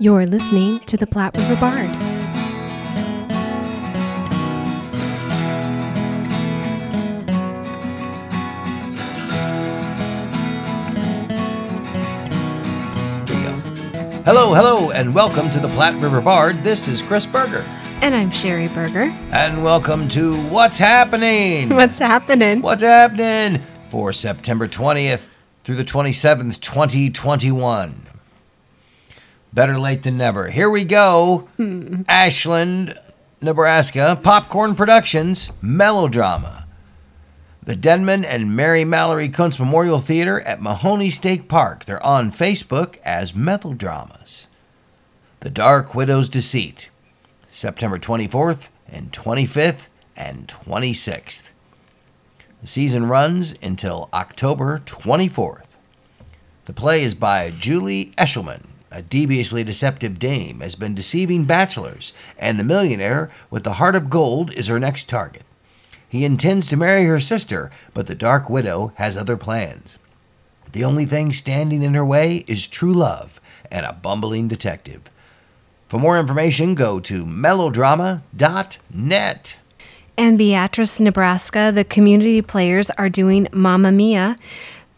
You're listening to the Platte River Bard. Hello, hello, and welcome to the Platte River Bard. This is Chris Berger. And I'm Sherry Berger. And welcome to What's Happening? What's happening? What's happening for September 20th through the 27th, 2021. Better late than never. Here we go. Hmm. Ashland, Nebraska, Popcorn Productions, Melodrama. The Denman and Mary Mallory Kountze Memorial Theater at Mahoney State Park. They're on Facebook as Melodramas. The Dark Widow's Deceit, September 24th and 25th and 26th. The season runs until October 24th. The play is by Julie Eshelman. A deviously deceptive dame has been deceiving bachelors, and the millionaire with the heart of gold is her next target. He intends to marry her sister, but the Dark Widow has other plans. The only thing standing in her way is true love and a bumbling detective. For more information, go to melodrama.net. And Beatrice, Nebraska, the community players are doing Mamma Mia.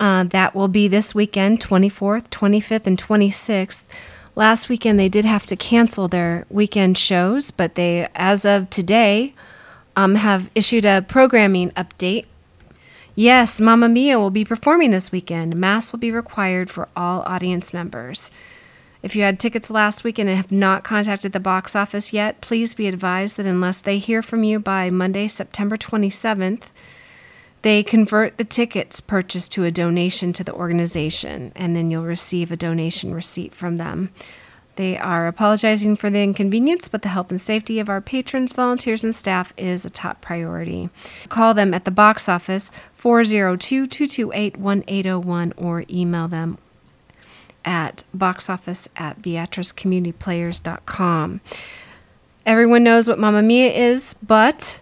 Uh, that will be this weekend, 24th, 25th, and 26th. Last weekend they did have to cancel their weekend shows, but they, as of today, um, have issued a programming update. Yes, Mamma Mia will be performing this weekend. Mass will be required for all audience members. If you had tickets last week and have not contacted the box office yet, please be advised that unless they hear from you by Monday, September 27th, they convert the tickets purchased to a donation to the organization, and then you'll receive a donation receipt from them. They are apologizing for the inconvenience, but the health and safety of our patrons, volunteers, and staff is a top priority. Call them at the box office 402 228 1801 or email them at boxoffice at beatricecommunityplayers.com. Everyone knows what Mamma Mia is, but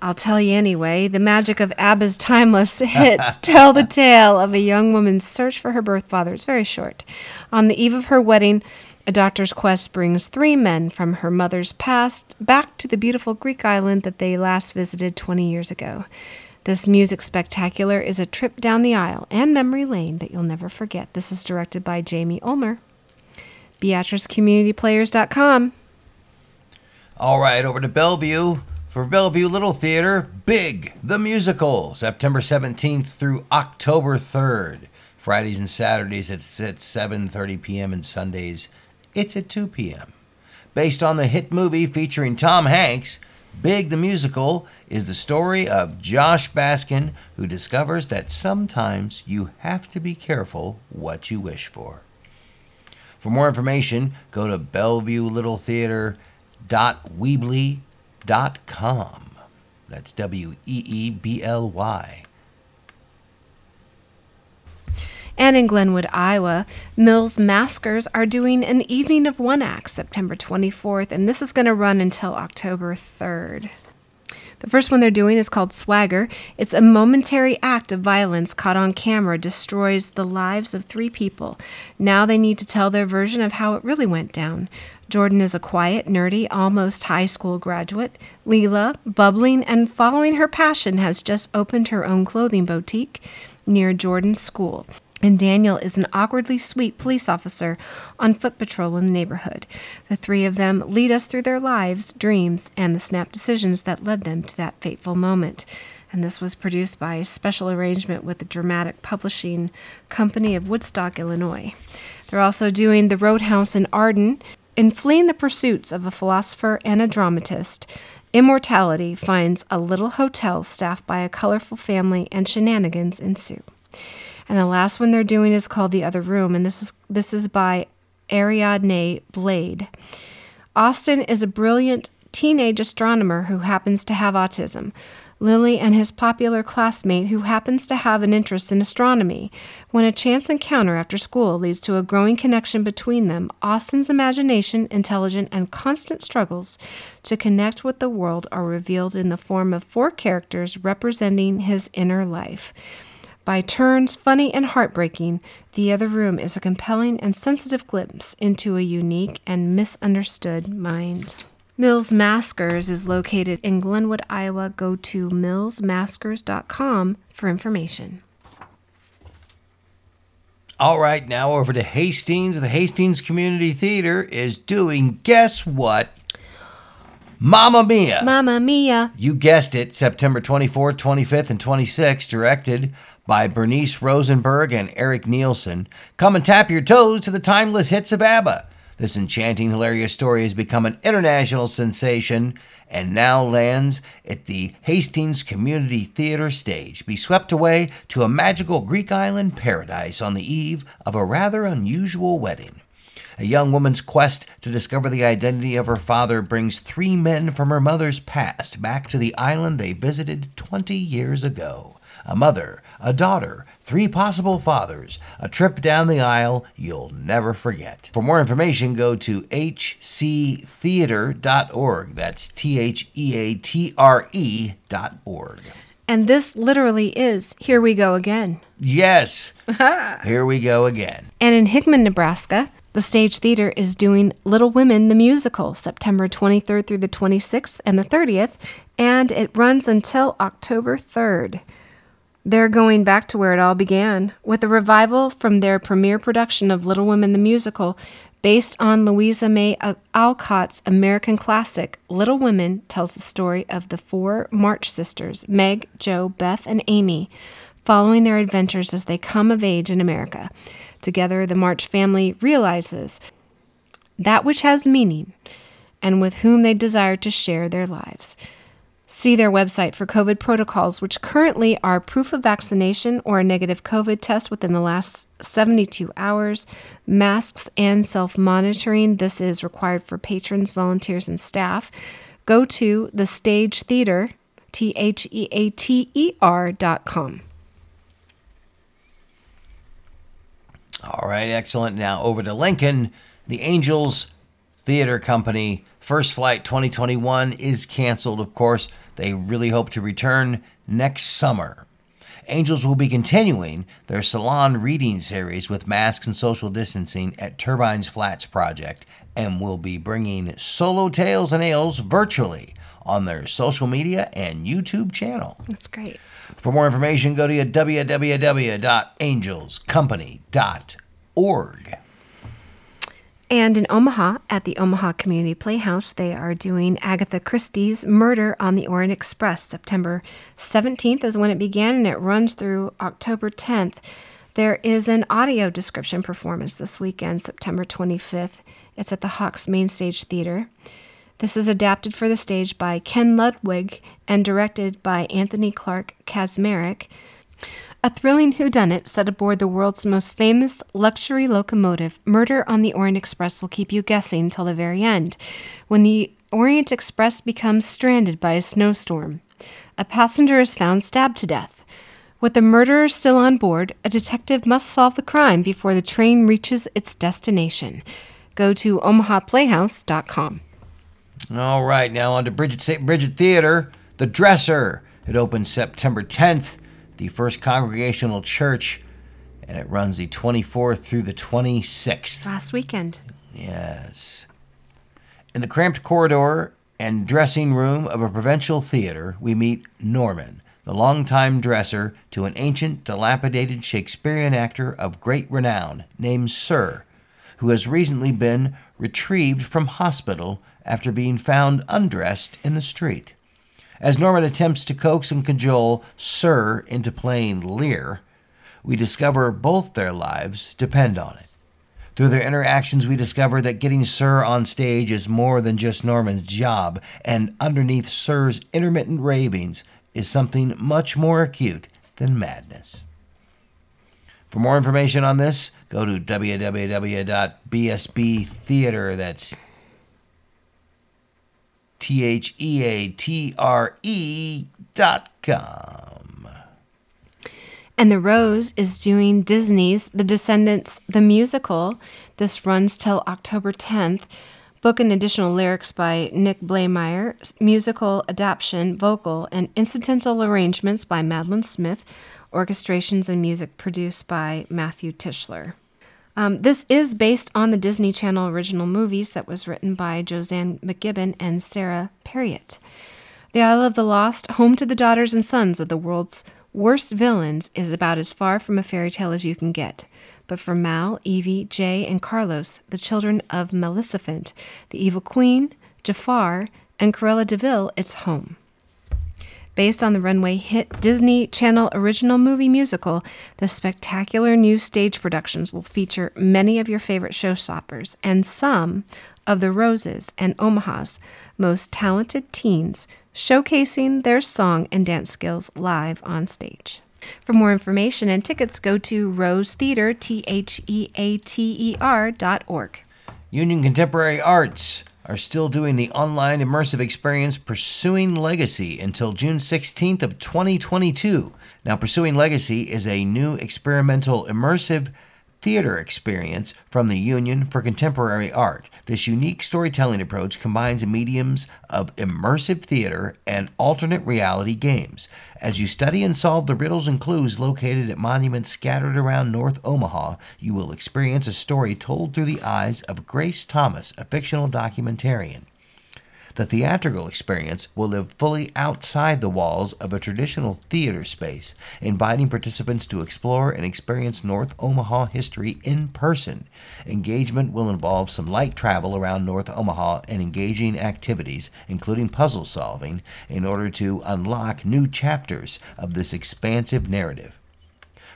I'll tell you anyway. The magic of ABBA's timeless hits tell the tale of a young woman's search for her birth father. It's very short. On the eve of her wedding, a doctor's quest brings three men from her mother's past back to the beautiful Greek island that they last visited 20 years ago. This music spectacular is a trip down the aisle and memory lane that you'll never forget. This is directed by Jamie Ulmer. BeatriceCommunityPlayers.com. All right, over to Bellevue for Bellevue Little Theater, Big the Musical, September 17th through October 3rd. Fridays and Saturdays it's at 7:30 p.m. and Sundays it's at 2 p.m. Based on the hit movie featuring Tom Hanks, Big the Musical is the story of Josh Baskin who discovers that sometimes you have to be careful what you wish for. For more information, go to bellevuelittletheater.weebly.com. That's W E E B L Y. And in Glenwood, Iowa, Mills Maskers are doing an evening of one act September 24th, and this is going to run until October 3rd. The first one they're doing is called Swagger. It's a momentary act of violence caught on camera destroys the lives of three people. Now they need to tell their version of how it really went down. Jordan is a quiet, nerdy, almost high school graduate. Leela, bubbling and following her passion, has just opened her own clothing boutique near Jordan's school and Daniel is an awkwardly sweet police officer on foot patrol in the neighborhood. The three of them lead us through their lives, dreams, and the snap decisions that led them to that fateful moment. And this was produced by a special arrangement with the Dramatic Publishing Company of Woodstock, Illinois. They're also doing The Roadhouse in Arden. In fleeing the pursuits of a philosopher and a dramatist, immortality finds a little hotel staffed by a colorful family, and shenanigans ensue. And the last one they're doing is called The Other Room, and this is this is by Ariadne Blayde. Austin is a brilliant teenage astronomer who happens to have autism. Lily and his popular classmate who happens to have an interest in astronomy. When a chance encounter after school leads to a growing connection between them, Austin's imagination, intelligence, and constant struggles to connect with the world are revealed in the form of four characters representing his inner life. By turns funny and heartbreaking, The Other Room is a compelling and sensitive glimpse into a unique and misunderstood mind. Mills Maskers is located in Glenwood, Iowa. Go to millsmaskers.com for information. All right, now over to Hastings. The Hastings Community Theater is doing, guess what? Mamma Mia. Mamma Mia. You guessed it, September 24th, 25th, and 26th, directed by Bernice Rosenberg and Eric Nielsen. Come and tap your toes to the timeless hits of ABBA. This enchanting, hilarious story has become an international sensation and now lands at the Hastings Community Theater stage. Be swept away to a magical Greek island paradise on the eve of a rather unusual wedding. A young woman's quest to discover the identity of her father brings three men from her mother's past back to the island they visited 20 years ago. A mother, a daughter, three possible fathers, a trip down the aisle you'll never forget. For more information, go to hctheater.org. That's T H E A T R E dot org. And this literally is Here We Go Again. Yes, here we go again. And in Hickman, Nebraska, the Stage Theater is doing Little Women the Musical September 23rd through the 26th and the 30th, and it runs until October 3rd. They're going back to where it all began with a revival from their premiere production of Little Women the Musical, based on Louisa May Alcott's American classic. Little Women tells the story of the four March sisters, Meg, Jo, Beth, and Amy, following their adventures as they come of age in America. Together, the March family realizes that which has meaning and with whom they desire to share their lives. See their website for COVID protocols, which currently are proof of vaccination or a negative COVID test within the last 72 hours, masks, and self monitoring. This is required for patrons, volunteers, and staff. Go to the Stage Theater, T H E A T E R dot com. All right, excellent. Now over to Lincoln. The Angels Theater Company First Flight 2021 is canceled, of course. They really hope to return next summer. Angels will be continuing their salon reading series with masks and social distancing at Turbines Flats Project and will be bringing solo tales and ales virtually on their social media and YouTube channel. That's great. For more information, go to www.angelscompany.org. And in Omaha, at the Omaha Community Playhouse, they are doing Agatha Christie's Murder on the Orient Express. September 17th is when it began, and it runs through October 10th. There is an audio description performance this weekend, September 25th. It's at the Hawks Main Stage Theater. This is adapted for the stage by Ken Ludwig and directed by Anthony Clark Kaczmarek. A thrilling whodunit set aboard the world's most famous luxury locomotive, Murder on the Orient Express will keep you guessing till the very end, when the Orient Express becomes stranded by a snowstorm. A passenger is found stabbed to death. With the murderer still on board, a detective must solve the crime before the train reaches its destination. Go to omahaplayhouse.com. All right, now on to Brigit. Brigit Theater, The Dresser. It opens September 10th the First Congregational Church, and it runs the 24th through the 26th. Last weekend. Yes. In the cramped corridor and dressing room of a provincial theater, we meet Norman, the longtime dresser to an ancient, dilapidated Shakespearean actor of great renown named Sir, who has recently been retrieved from hospital after being found undressed in the street. As Norman attempts to coax and cajole Sir into playing Lear, we discover both their lives depend on it. Through their interactions, we discover that getting Sir on stage is more than just Norman's job, and underneath Sir's intermittent ravings is something much more acute than madness. For more information on this, go to www.bsbtheater, that's T H E A T R E dot com. And The Rose is doing Disney's The Descendants, the musical. This runs till October 10th. Book and additional lyrics by Nick Blaemire, musical adaptation, vocal, and incidental arrangements by Madeline Smith, Orchestrations and music produced by Matthew Tischler. Um, this is based on the Disney Channel original movies that was written by Josann McGibbon and Sara Parriott. The Isle of the Lost, home to the daughters and sons of the world's worst villains, is about as far from a fairy tale as you can get. But for Mal, Evie, Jay, and Carlos, the children of Maleficent, the evil queen, Jafar, and Cruella de Vil, it's home. Based on the runway hit Disney Channel original movie musical, the spectacular new stage productions will feature many of your favorite showstoppers and some of the Roses and Omaha's most talented teens showcasing their song and dance skills live on stage. For more information and tickets, go to Rose Theater, T H E A T E R dot org. Union Contemporary Arts are still doing the online immersive experience Pursuing Legacy until June 16th of 2022. Now, Pursuing Legacy is a new experimental immersive theater experience from the Union for Contemporary Art. This unique storytelling approach combines mediums of immersive theater and alternate reality games. As you study and solve the riddles and clues located at monuments scattered around North Omaha, you will experience a story told through the eyes of Grace Thomas, a fictional documentarian. The theatrical experience will live fully outside the walls of a traditional theater space, inviting participants to explore and experience North Omaha history in person. Engagement will involve some light travel around North Omaha and engaging activities, including puzzle solving, in order to unlock new chapters of this expansive narrative.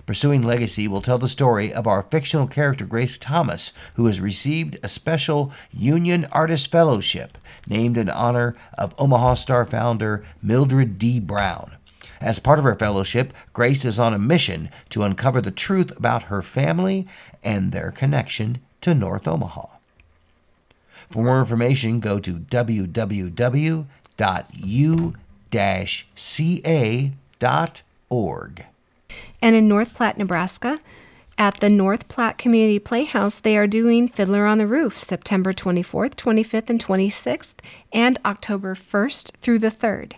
Pursuing Legacy will tell the story of our fictional character Grace Thomas, who has received a special Union Artist Fellowship named in honor of Omaha Star founder Mildred D. Brown. As part of her fellowship, Grace is on a mission to uncover the truth about her family and their connection to North Omaha. For more information, go to www.u-ca.org. And in North Platte, Nebraska, at the North Platte Community Playhouse, they are doing Fiddler on the Roof September 24th, 25th, and 26th, and October 1st through the 3rd.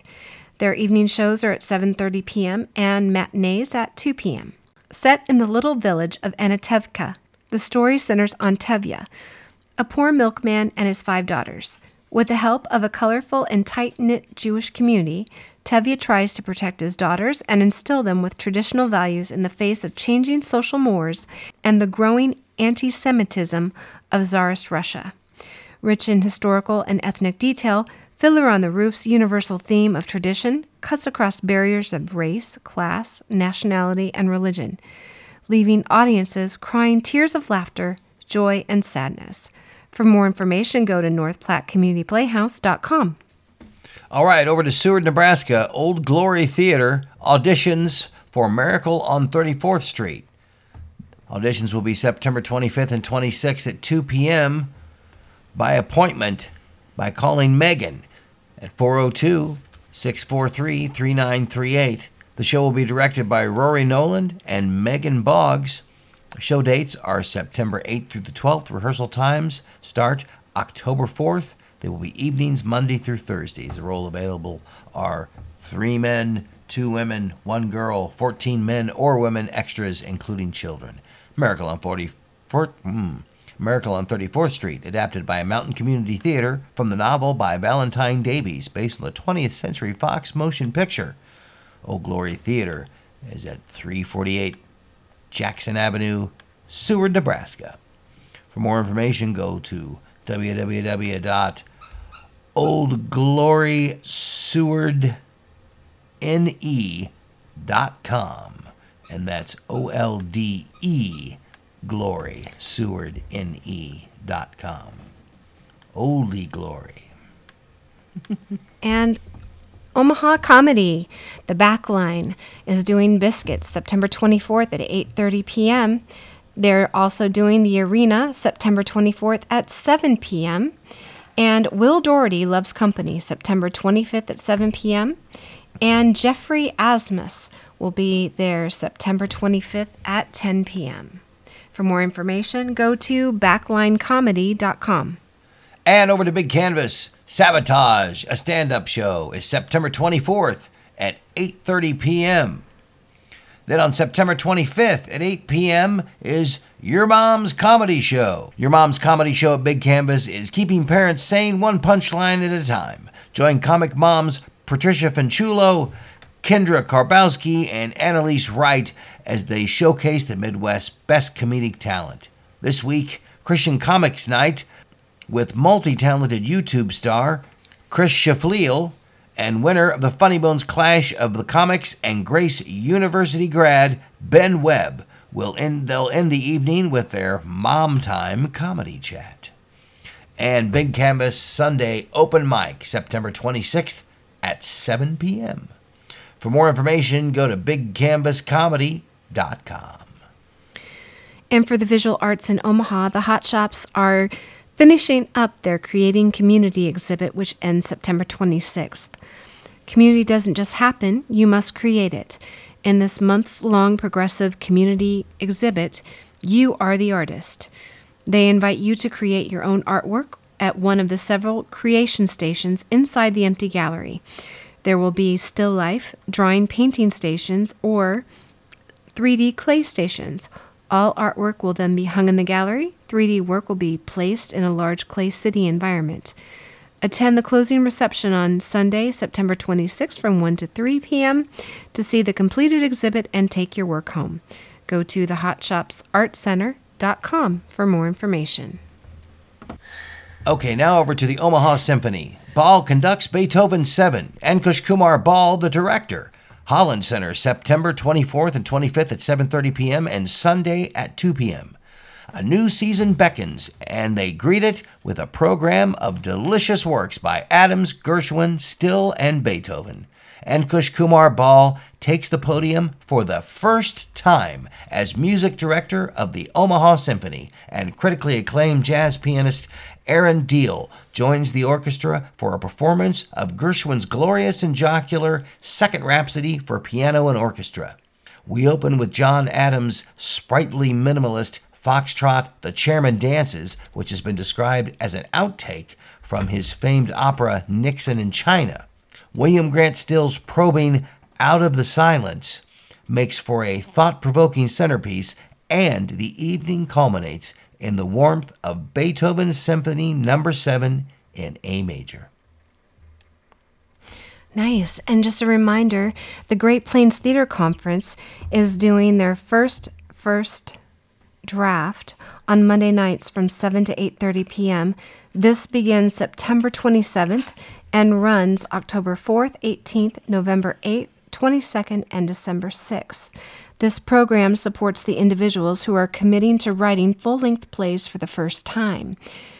Their evening shows are at 7:30 p.m. and matinees at 2 p.m. Set in the little village of Anatevka, the story centers on Tevye, a poor milkman and his five daughters. With the help of a colorful and tight-knit Jewish community, Tevye tries to protect his daughters and instill them with traditional values in the face of changing social mores and the growing anti Semitism of Tsarist Russia. Rich in historical and ethnic detail, Fiddler on the Roof's universal theme of tradition cuts across barriers of race, class, nationality, and religion, leaving audiences crying tears of laughter, joy, and sadness. For more information, go to northplattecommunityplayhouse.com. All right, over to Seward, Nebraska. Old Glory Theater auditions for Miracle on 34th Street. Auditions will be September 25th and 26th at 2 p.m. by appointment by calling Megan at 402 643 3938. The show will be directed by Rory Noland and Megan Boggs. Show dates are September 8th through the 12th. Rehearsal times start October 4th they will be evenings, Monday through Thursdays. The role available are three men, two women, one girl, 14 men or women extras, including children. Miracle on 44th, mm, Miracle on 34th Street, adapted by a Mountain Community Theater from the novel by Valentine Davies, based on the 20th Century Fox motion picture. Old Glory Theater is at 348 Jackson Avenue, Seward, Nebraska. For more information, go to www Old Glory Seward ne.com and that's O L D E Glory Seward ne.com. Oldie Glory. and Omaha Comedy, The Backline, is doing Biscuits September 24th at 8:30 p.m. They're also doing The Arena September 24th at 7 p.m. And Will Doherty Loves Company, September 25th at 7 p.m. And Jeffrey Asmus will be there September 25th at 10 p.m. For more information, go to backlinecomedy.com. And over to Big Canvas, Sabotage, a stand-up show, is September 24th at 8:30 p.m. Then on September 25th at 8 p.m. is Your Mom's Comedy Show. Your Mom's Comedy Show at Big Canvas is keeping parents sane one punchline at a time. Join comic moms Patricia Fanchulo, Kendra Karbowski, and Annalise Wright as they showcase the Midwest's best comedic talent. This week, Christian Comics Night with multi talented YouTube star Chris Shafliel and winner of the Funny Bones Clash of the Comics and Grace University grad Ben Webb will end they'll end the evening with their Mom Time comedy chat. And Big Canvas Sunday open mic September 26th at 7 p.m. For more information, go to bigcanvascomedy.com. And for the visual arts in Omaha, the Hot Shops are finishing up their Creating Community exhibit, which ends September 26th. Community doesn't just happen, you must create it. In this months long progressive community exhibit, you are the artist. They invite you to create your own artwork at one of the several creation stations inside the empty gallery. There will be still life, drawing painting stations, or 3D clay stations. All artwork will then be hung in the gallery. 3D work will be placed in a large clay city environment. Attend the closing reception on Sunday, September 26th from 1 to 3 p.m. to see the completed exhibit and take your work home. Go to thehotshopsartcenter.com for more information. Okay, now over to the Omaha Symphony. Bahl conducts Beethoven 7. Ankush Kumar Bahl, the director. Holland Center, September 24th and 25th at 7:30 p.m. and Sunday at 2 p.m. A new season beckons, and they greet it with a program of delicious works by Adams, Gershwin, Still, and Beethoven. Ankush Kumar Bahl takes the podium for the first time as music director of the Omaha Symphony, and critically acclaimed jazz pianist Aaron Diehl joins the orchestra for a performance of Gershwin's glorious and jocular Second Rhapsody for piano and orchestra. We open with John Adams' sprightly minimalist Foxtrot The Chairman Dances, which has been described as an outtake from his famed opera Nixon in China. William Grant Still's probing Out of the Silence makes for a thought provoking centerpiece, and the evening culminates in the warmth of Beethoven's Symphony Number no. 7 in A major. Nice. And just a reminder, the Great Plains Theater Conference is doing their first first draft on Monday nights from 7 to 8:30 p.m. This begins September 27th and runs October 4th, 18th, November 8th, 22nd, and December 6th. This program supports the individuals who are committing to writing full length plays for the first time.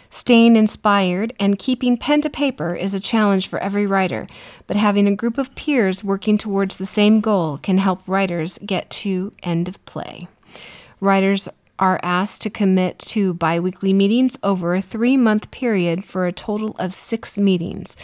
Staying inspired and keeping pen to paper is a challenge for every writer, but having a group of peers working towards the same goal can help writers get to end of play. Writers are asked to commit to biweekly meetings over a three month period for a total of six meetings.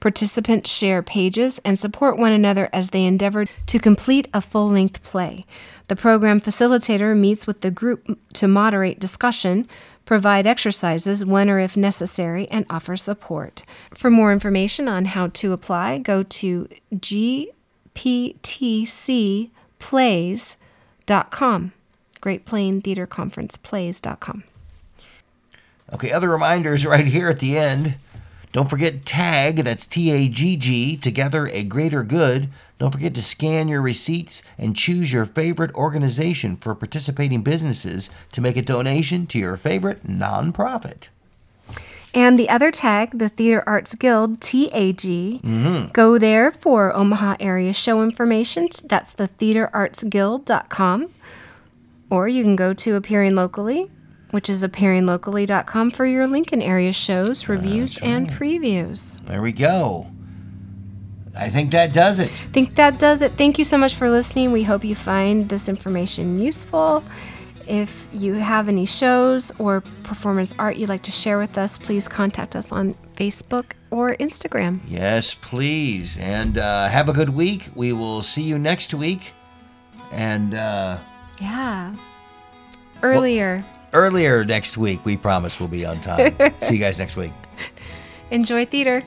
Participants share pages and support one another as they endeavor to complete a full length play. The program facilitator meets with the group to moderate discussion, provide exercises when or if necessary, and offer support. For more information on how to apply, go to gptcplays.com. Great Plain Theater Conference Plays.com. Okay, other reminders right here at the end. Don't forget TAG, that's T A G G, Together a Greater Good. Don't forget to scan your receipts and choose your favorite organization for participating businesses to make a donation to your favorite nonprofit. And the other tag, the Theater Arts Guild, TAG, Mm-hmm. go there for Omaha area show information. That's the theaterartsguild.com. Or you can go to Appearing Locally, which is appearinglocally.com for your Lincoln area shows, reviews, and previews. There we go. I think that does it. I think that does it. Thank you so much for listening. We hope you find this information useful. If you have any shows or performance art you'd like to share with us, please contact us on Facebook or Instagram. Yes, please. And uh, have a good week. We will see you next week. And uh, Yeah. Earlier. earlier next week, we promise we'll be on time. see you guys next week. Enjoy theater.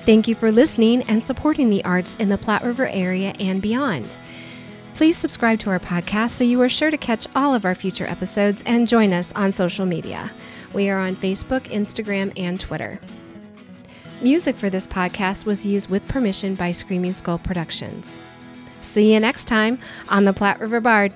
Thank you for listening and supporting the arts in the Platte River area and beyond. Please subscribe to our podcast so you are sure to catch all of our future episodes and join us on social media. We are on Facebook, Instagram, and Twitter. Music for this podcast was used with permission by Screaming Skull Productions. See you next time on the Platte River Bard.